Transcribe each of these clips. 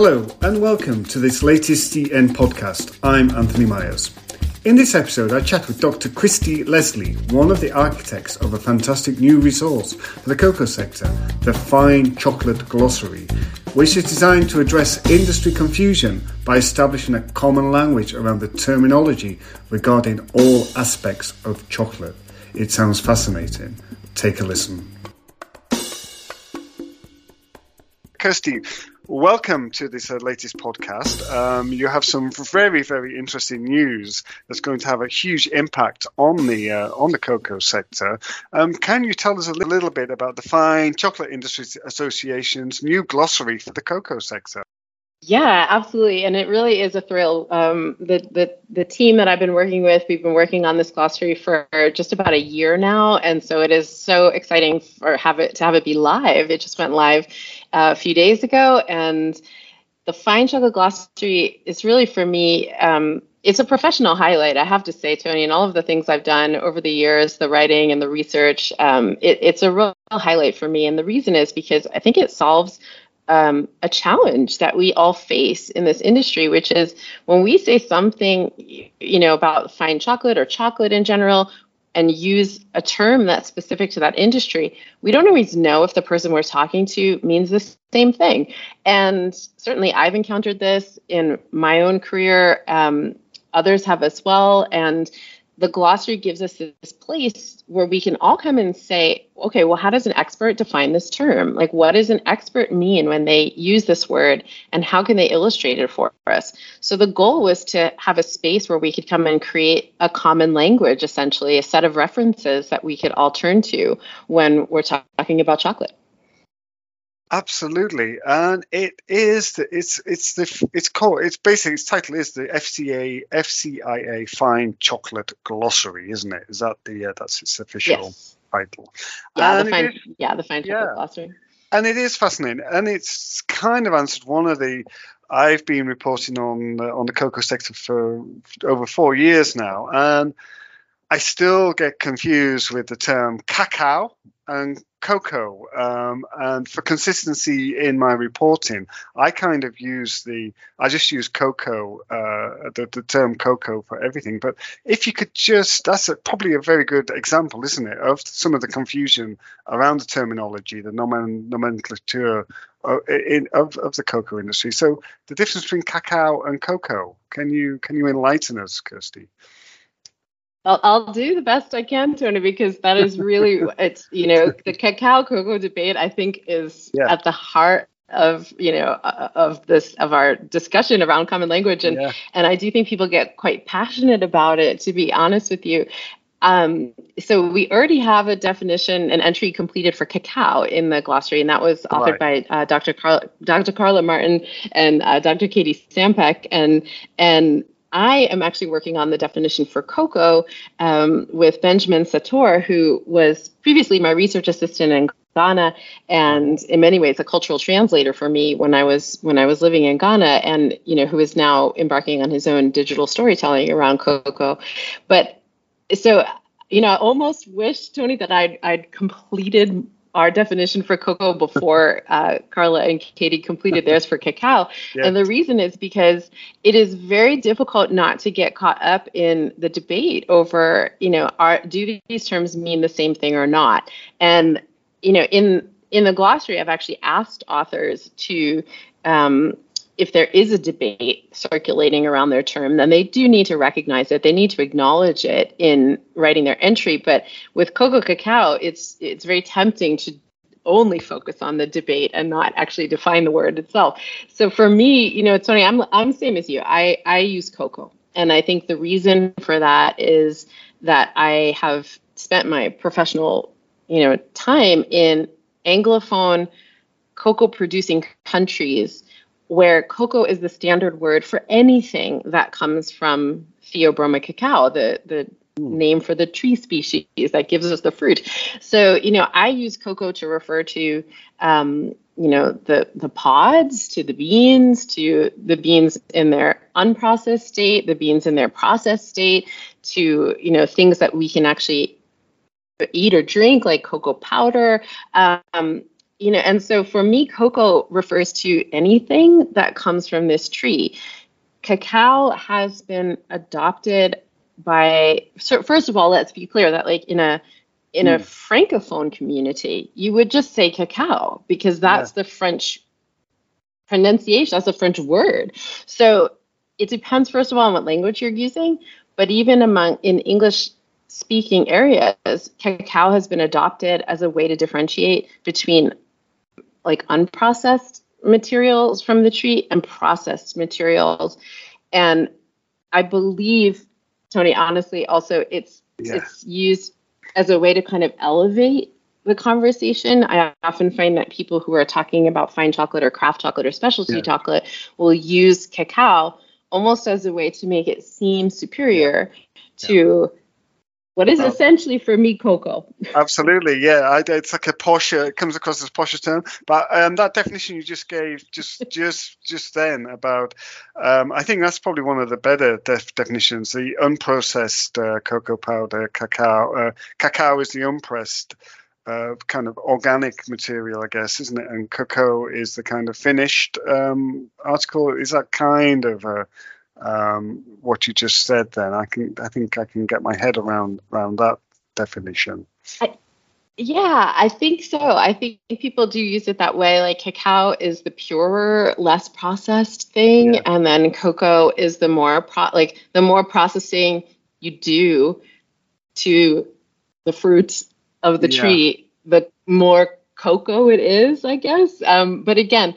Hello, and welcome to this latest CN podcast. I'm Anthony Myers. In this episode, I chat with Dr. Kristy Leissle, one of the architects of a fantastic new resource for the cocoa sector, the Fine Chocolate Glossary, which is designed to address industry confusion by establishing a common language around the terminology regarding all aspects of chocolate. It sounds fascinating. Take a listen. Kirsty, welcome to this uh, latest podcast. Um, you have some very, very interesting news that's going to have a huge impact on the uh, on the cocoa sector. Um, can you tell us a little bit about the Fine Chocolate Industry Association's new glossary for the cocoa sector? Yeah, absolutely, and it really is a thrill. Um, the the the team that I've been working with, we've been working on this glossary for just about a year now, and so it is so exciting for have it to have it be live. It just went live uh, a few days ago, and the Fine Chocolate Glossary is really for me. Um, it's a professional highlight, I have to say, Tony, and all of the things I've done over the years, the writing and the research. Um, it, it's a real highlight for me, and the reason is because I think it solves um, a challenge that we all face in this industry, which is when we say something, you know, about fine chocolate or chocolate in general, and use a term that's specific to that industry, we don't always know if the person we're talking to means the same thing. And certainly, I've encountered this in my own career. Um, others have as well, and the glossary gives us this place where we can all come and say, okay, well, how does an expert define this term? Like, what does an expert mean when they use this word, and how can they illustrate it for us? So, the goal was to have a space where we could come and create a common language, essentially, a set of references that we could all turn to when we're talking about chocolate. Absolutely, and it is the it's it's the it's called it's basically its title is the FCA FCIA Fine Chocolate Glossary, isn't it? Is that the uh, that's its official yes. title? Yeah, and the fine is, yeah the Fine Chocolate yeah. Glossary. And it is fascinating, and it's kind of answered one of the I've been reporting on uh, on the cocoa sector for over four years now, and I still get confused with the term cacao and cocoa. Um, and for consistency in my reporting, I kind of use the, I just use cocoa, uh, the, the term cocoa for everything. But if you could just, that's a, probably a very good example, isn't it, of some of the confusion around the terminology, the nomen, nomenclature uh, in, of, of the cocoa industry. So the difference between cacao and cocoa, can you can you enlighten us, Kirsty? I'll, I'll do the best I can, Tony, because that is really it's you know the cacao cocoa debate. I think is yeah. at the heart of you know uh, of this of our discussion around common language and yeah. and I do think people get quite passionate about it to be honest with you um, so we already have a definition an entry completed for cacao in the glossary and that was authored right. by uh, Dr. Carl, Dr. Carla Martin and uh, Dr. Katie Sampeck and and I am actually working on the definition for cocoa um, with Benjamin Sator, who was previously my research assistant in Ghana, and in many ways a cultural translator for me when I was when I was living in Ghana, and you know who is now embarking on his own digital storytelling around cocoa. But so you know, I almost wish Tony that I'd I'd completed our definition for cocoa before uh, Carla and Katie completed theirs for cacao. Yeah. And the reason is because it is very difficult not to get caught up in the debate over, you know, are do these terms mean the same thing or not? And you know, in in the glossary, I've actually asked authors to um, if there is a debate circulating around their term, then they do need to recognize it. They need to acknowledge it in writing their entry. But with cocoa cacao, it's it's very tempting to only focus on the debate and not actually define the word itself. So for me, you know, it's funny. I'm I'm same as you. I I use cocoa, and I think the reason for that is that I have spent my professional, you know, time in anglophone cocoa producing countries where cocoa is the standard word for anything that comes from Theobroma cacao, the, the name for the tree species that gives us the fruit. So, you know, I use cocoa to refer to, um, you know, the, the pods, to the beans, to the beans in their unprocessed state, the beans in their processed state, to, you know, things that we can actually eat or drink like cocoa powder. Um, you know, and so for me, cocoa refers to anything that comes from this tree. Cacao has been adopted by so first of all, let's be clear that like in a in mm. a hmm. francophone community, you would just say cacao because that's yeah. the French pronunciation, that's a French word. So it depends first of all on what language you're using, but even among in English speaking areas, cacao has been adopted as a way to differentiate between like unprocessed materials from the tree and processed materials. And I believe, Tony, honestly, also it's yeah. it's used as a way to kind of elevate the conversation. I often find that people who are talking about fine chocolate or craft chocolate or specialty yeah. chocolate will use cacao almost as a way to make it seem superior yeah. to what is essentially for me cocoa. Absolutely, yeah. I, it's like a posh. It comes across as posh term, but um, that definition you just gave just just just then about, um, I think that's probably one of the better def- definitions. The unprocessed uh, cocoa powder, cacao. Uh, cacao is the unpressed. Uh, kind of organic material, I guess, isn't it? And cocoa is the kind of finished um, article. Is that kind of a um, what you just said then i can i think i can get my head around around that definition I, yeah i think so i think people do use it that way like cacao is the purer less processed thing yeah. and then cocoa is the more pro like the more processing you do to the fruits of the yeah. tree the more cocoa it is i guess um, but again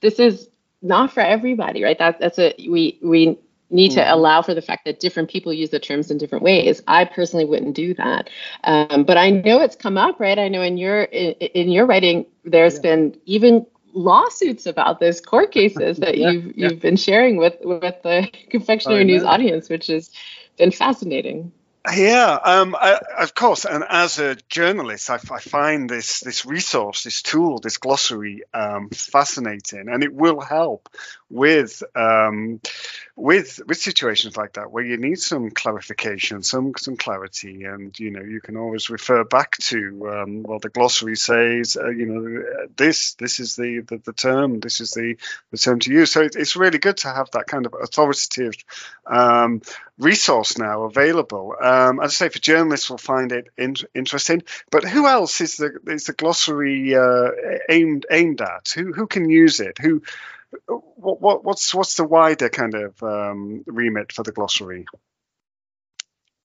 this is not for everybody, right? That, that's a we we need to mm-hmm. allow for the fact that different people use the terms in different ways. I personally wouldn't do that, um, but I know it's come up, right? I know in your in, in your writing, there's yeah. been even lawsuits about this, court cases that yeah, you've yeah. you've been sharing with with the confectionery news audience, which has been fascinating. Yeah, um, I, of course. And as a journalist, I, I, find this this resource, this tool, this glossary um, fascinating, and it will help with um, with with situations like that where you need some clarification, some some clarity, and you know you can always refer back to um, well the glossary says uh, you know this this is the, the, the term this is the the term to use. So it, it's really good to have that kind of authoritative um, resource now available. Um, as I say, for journalists, will find it in, interesting. But who else is the is the glossary uh, aimed aimed at? Who who can use it? Who what, what, what's what's the wider kind of um, remit for the glossary?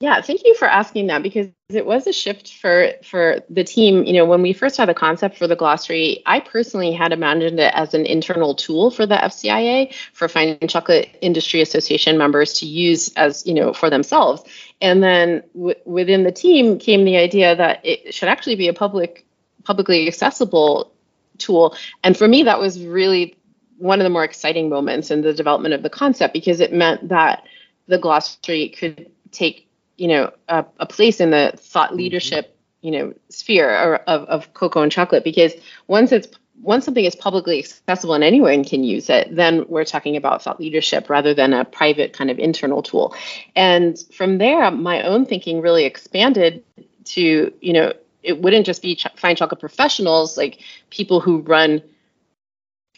Yeah, thank you for asking that because it was a shift for for the team. You know, when we first had the concept for the glossary, I personally had imagined it as an internal tool for the FCIA for Fine Chocolate Industry Association members to use as you know for themselves. And then w- within the team came the idea that it should actually be a public publicly accessible tool. And for me, that was really one of the more exciting moments in the development of the concept because it meant that the glossary could take you know a, a place in the thought mm-hmm. leadership you know sphere of, of cocoa and chocolate because once it's once something is publicly accessible and anyone can use it, then we're talking about thought leadership rather than a private kind of internal tool. And from there, my own thinking really expanded to, you know, it wouldn't just be ch- fine chocolate professionals, like people who run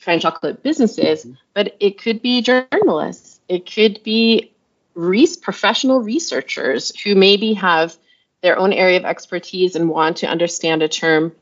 fine chocolate businesses, mm-hmm. but it could be journalists. It could be re- professional researchers who maybe have their own area of expertise and want to understand a term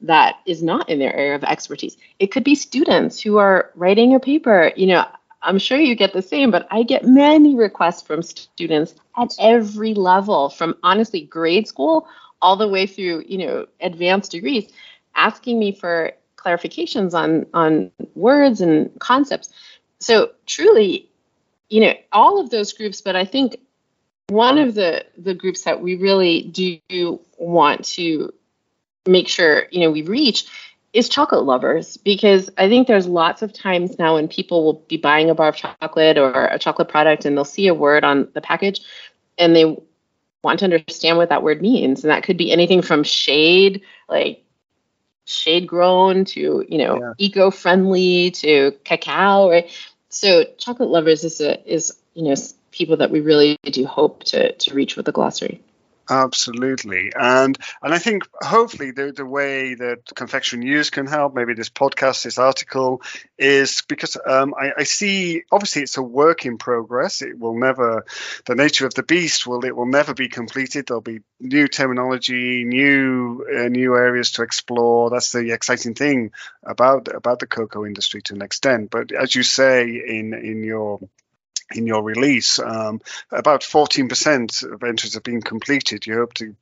that is not in their area of expertise. It could be students who are writing a paper. You know, I'm sure you get the same, but I get many requests from students at every level, from honestly grade school all the way through, you know, advanced degrees, asking me for clarifications on on words and concepts. So truly, you know, all of those groups, but I think one of the the groups that we really do want to make sure you know we reach is chocolate lovers because I think there's lots of times now when people will be buying a bar of chocolate or a chocolate product and they'll see a word on the package and they want to understand what that word means and that could be anything from shade like shade grown to you know yeah. eco friendly to cacao right so chocolate lovers is a is you know people that we really do hope to to reach with the glossary Absolutely, and and I think hopefully the the way that confection news can help, maybe this podcast, this article, is because um, I, I, see obviously it's a work in progress. It will never, the nature of the beast will it will never be completed. There'll be new terminology, new uh, new areas to explore. That's the exciting thing about about the cocoa industry to an extent. But as you say in in your in your release. Um, about 14% of entries have been completed. You hope to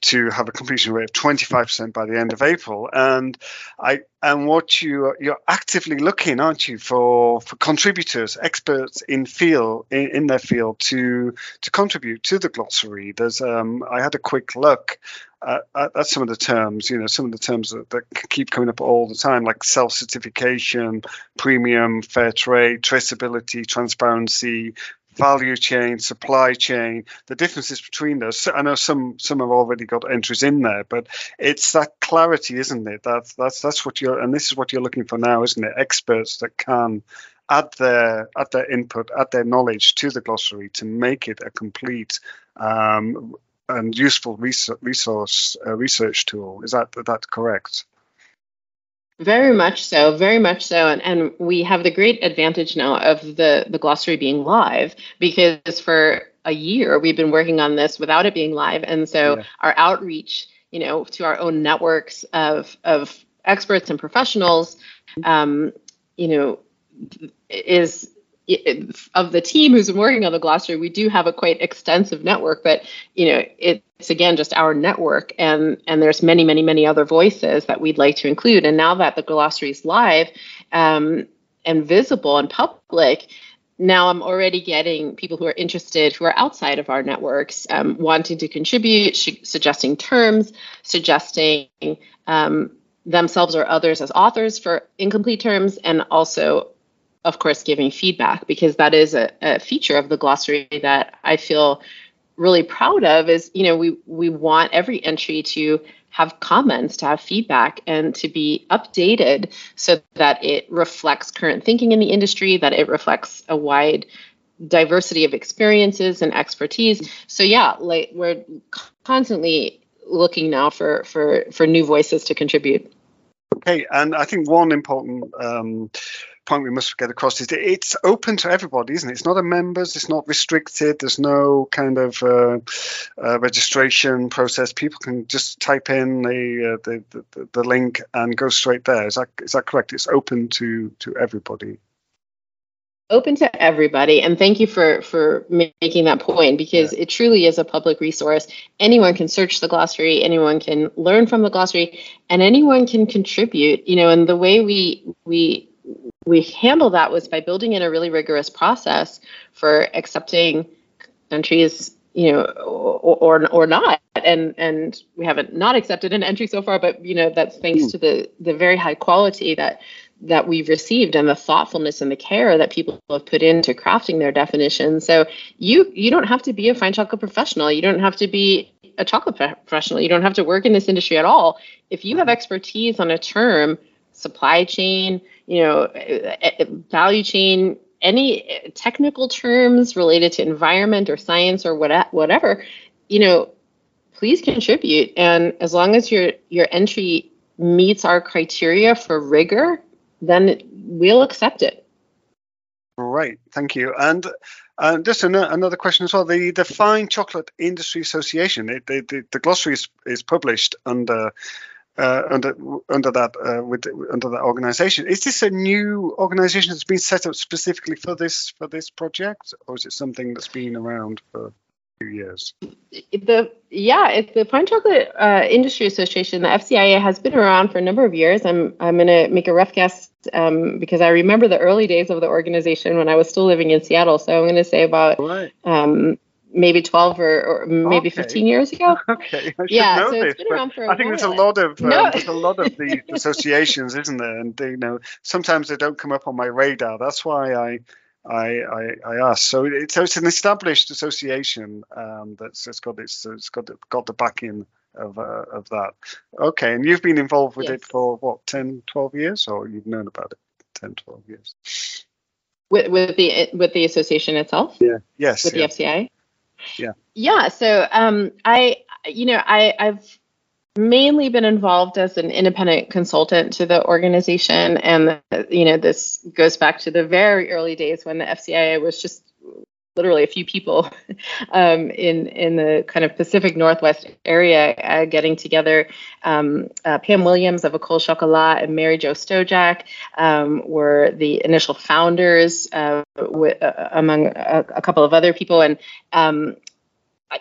to have a completion rate of 25% by the end of April. And I and what you you're actively looking, aren't you, for for contributors, experts in field in, in their field to to contribute to the glossary. There's um, I had a quick look at, at, some of the terms, you know, some of the terms that, that keep coming up all the time, like self certification, premium, fair trade, traceability, transparency, value chain, supply chain, the differences between those. I know some some have already got entries in there, but it's that clarity, isn't it? That's that's that's what you're, and this is what you're looking for now, isn't it? Experts that can add their add their input, add their knowledge to the glossary to make it a complete um, and useful resource uh, research tool. Is that that correct? Very much so, very much so, and, and we have the great advantage now of the the glossary being live because for a year we've been working on this without it being live, and so yeah. our outreach, you know, to our own networks of of experts and professionals, um, you know, is of the team who's been working on the glossary, we do have a quite extensive network, but you know, it's again just our network, and and there's many, many, many other voices that we'd like to include. And now that the glossary is live um, and visible and public, now I'm already getting people who are interested who are outside of our networks um, wanting to contribute, sh- suggesting terms, suggesting um, themselves or others as authors for incomplete terms, and also of course, giving feedback because that is a, a feature of the glossary that I feel really proud of is you know we we want every entry to have comments to have feedback and to be updated so that it reflects current thinking in the industry that it reflects a wide diversity of experiences and expertise. So yeah like we're constantly looking now for for for new voices to contribute. Okay and i think one important um, point we must get across is that it's open to everybody, isn't it? It's not a members, it's not restricted. There's no kind of uh, uh, registration process. People can just type in the, uh, the, the, the link and go straight there. Is that is that correct? It's open to to everybody open to everybody and thank you for for making that point because yeah. it truly is a public resource anyone can search the glossary anyone can learn from the glossary and anyone can contribute you know and the way we we we handle that was by building in a really rigorous process for accepting entries you know or, or or not. And and we haven't not accepted an entry so far but you know that's thanks mm. to the the very high quality that that we've received and the thoughtfulness and the care that people have put into crafting their definition. So you you don't have to be a fine chocolate professional. You don't have to be a chocolate professional. You don't have to work in this industry at all. If you have expertise on a term supply chain you know, eh, eh, value chain, any eh, technical terms related to environment or science or what, whatever, you know, please contribute. And as long as your your entry meets our criteria for rigor, then we'll accept it. Right, thank you. And just an- another question as well. The the Fine Chocolate Industry Association, it, the, the, the glossary is, is published under uh, under under that uh, with under that organization. Is this a new organization that's been set up specifically for this for this project, or is it something that's been around for a few years? The yeah, it's the Fine Chocolate uh, Industry Association. The FCIA has been around for a number of years. I'm I'm going to make a rough guess um, because I remember the early days of the organization when I was still living in Seattle. So I'm going to say about right. um, maybe 12 or, or maybe okay. 15 years ago. Okay. yeah, so this, it's been around for I think there's a lot of um, no. there's a lot of these associations, isn't there? And they, you know, sometimes they don't come up on my radar. That's why I I, I, I asked. So it's, so it's an established association um, that's it's got it's, it's got got the backing of uh, of that. Okay, and you've been involved with yes. it for what 10, 12 years, or you've known about it 10, 12 years. With with the with the association itself. Yeah. Yes. With yeah. the FCI. Yeah. Yeah. So um, I, you know, I, I've mainly been involved as an independent consultant to the organization, and you know, this goes back to the very early days when the FCIA was just literally a few people um, in in the kind of Pacific Northwest area uh, getting together. Um, uh, Pam Williams of Ecole Chocolat and Mary Jo Stojak um, were the initial founders, uh, with, uh, among a, a, couple of other people. And um,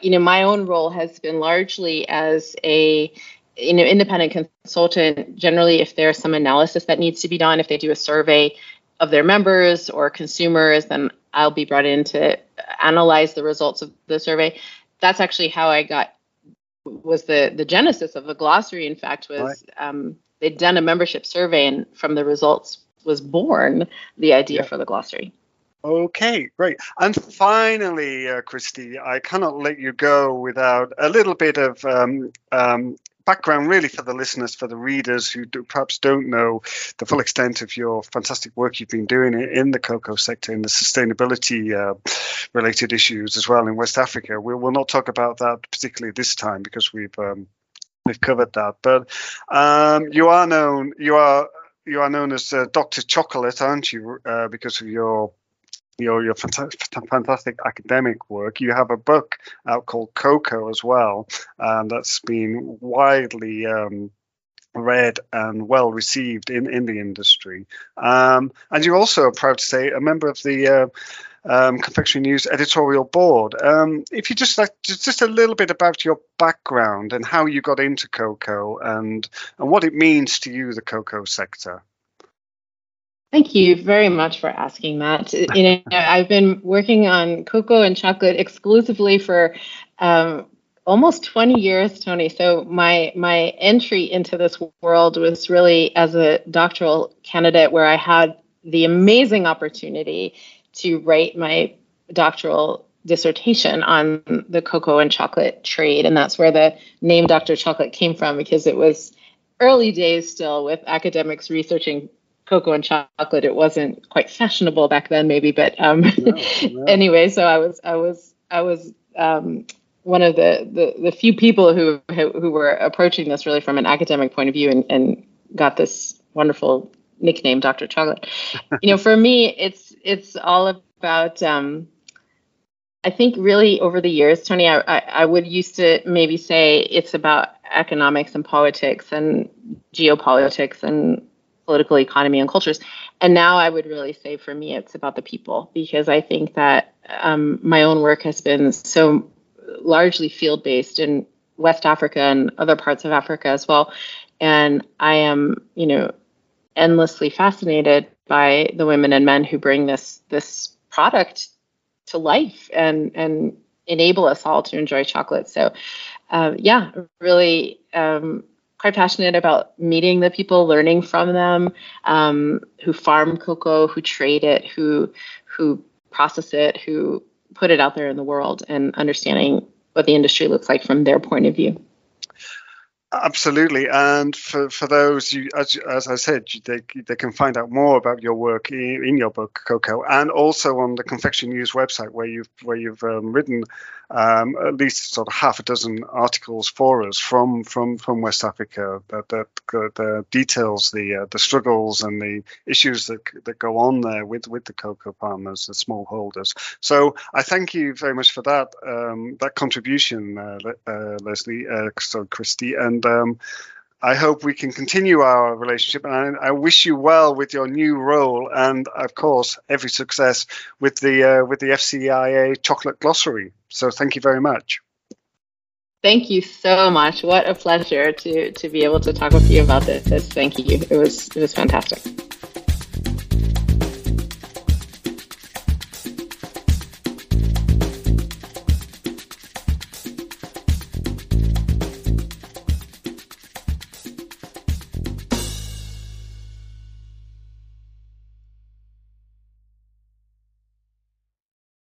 you know, my own role has been largely as a you know independent consultant. Generally, if there's some analysis that needs to be done, if they do a survey of their members or consumers, then I'll be brought in to analyze the results of the survey. That's actually how I got was the the genesis of the glossary. In fact, was right. um, they'd done a membership survey, and from the results was born the idea yeah. for the glossary. Okay, great. And finally, uh, Kristy, I cannot let you go without a little bit of um, um, background really for the listeners, for the readers who do, perhaps don't know the full extent of your fantastic work you've been doing in the cocoa sector, in the sustainability uh, related issues as well in West Africa. We will not talk about that particularly this time because we've um, we've covered that. But um, you are known you are you are known as uh, Dr. Chocolate, aren't you? Uh, because of your your your fantastic academic work. You have a book out called Cocoa as well, and that's been widely um, read and well received in, in the industry. Um, and you're also proud to say a member of the uh, um, Confectionery News editorial board. Um, if you just like just a little bit about your background and how you got into cocoa and and what it means to you, the cocoa sector. Thank you very much for asking that. You know, I've been working on cocoa and chocolate exclusively for um, almost 20 years, Tony. So my my entry into this world was really as a doctoral candidate, where I had the amazing opportunity to write my doctoral dissertation on the cocoa and chocolate trade, and that's where the name Dr. Chocolate came from because it was early days still with academics researching cocoa and chocolate. It wasn't quite fashionable back then, maybe, but um, no, no. anyway. So I was, I was, I was um, one of the, the, the few people who who were approaching this really from an academic point of view, and, and got this wonderful nickname, Dr. Chocolate. you know, for me, it's it's all about. Um, I think really over the years, Tony, I, I, I would used to maybe say it's about economics and politics and geopolitics and political economy and cultures. And now I would really say for me, it's about the people because I think that um, my own work has been so largely field based in West Africa and other parts of Africa as well. And I am, you know, endlessly fascinated by the women and men who bring this this product to life and and enable us all to enjoy chocolate. So, uh, yeah, really um, quite passionate about meeting the people, learning from them, um, who farm cocoa, who trade it, who who process it, who put it out there in the world, and understanding what the industry looks like from their point of view. Absolutely, and for, for those you, as, as I said, they, they can find out more about your work in, in your book, Cocoa, and also on the Confection News website where you've where you've um, written um, at least sort of half a dozen articles for us from from from West Africa that that, that details the uh, the struggles and the issues that that go on there with with the cocoa farmers, the smallholders. So I thank you very much for that um, that contribution, uh, uh, Leissle, uh, so Kristy, and um, I hope we can continue our relationship, and I, I, wish you well with your new role, and of course, every success with the uh, with the FCIA Chocolate Glossary. So, thank you very much. Thank you so much. What a pleasure to to be able to talk with you about this. Thank you. It was it was fantastic.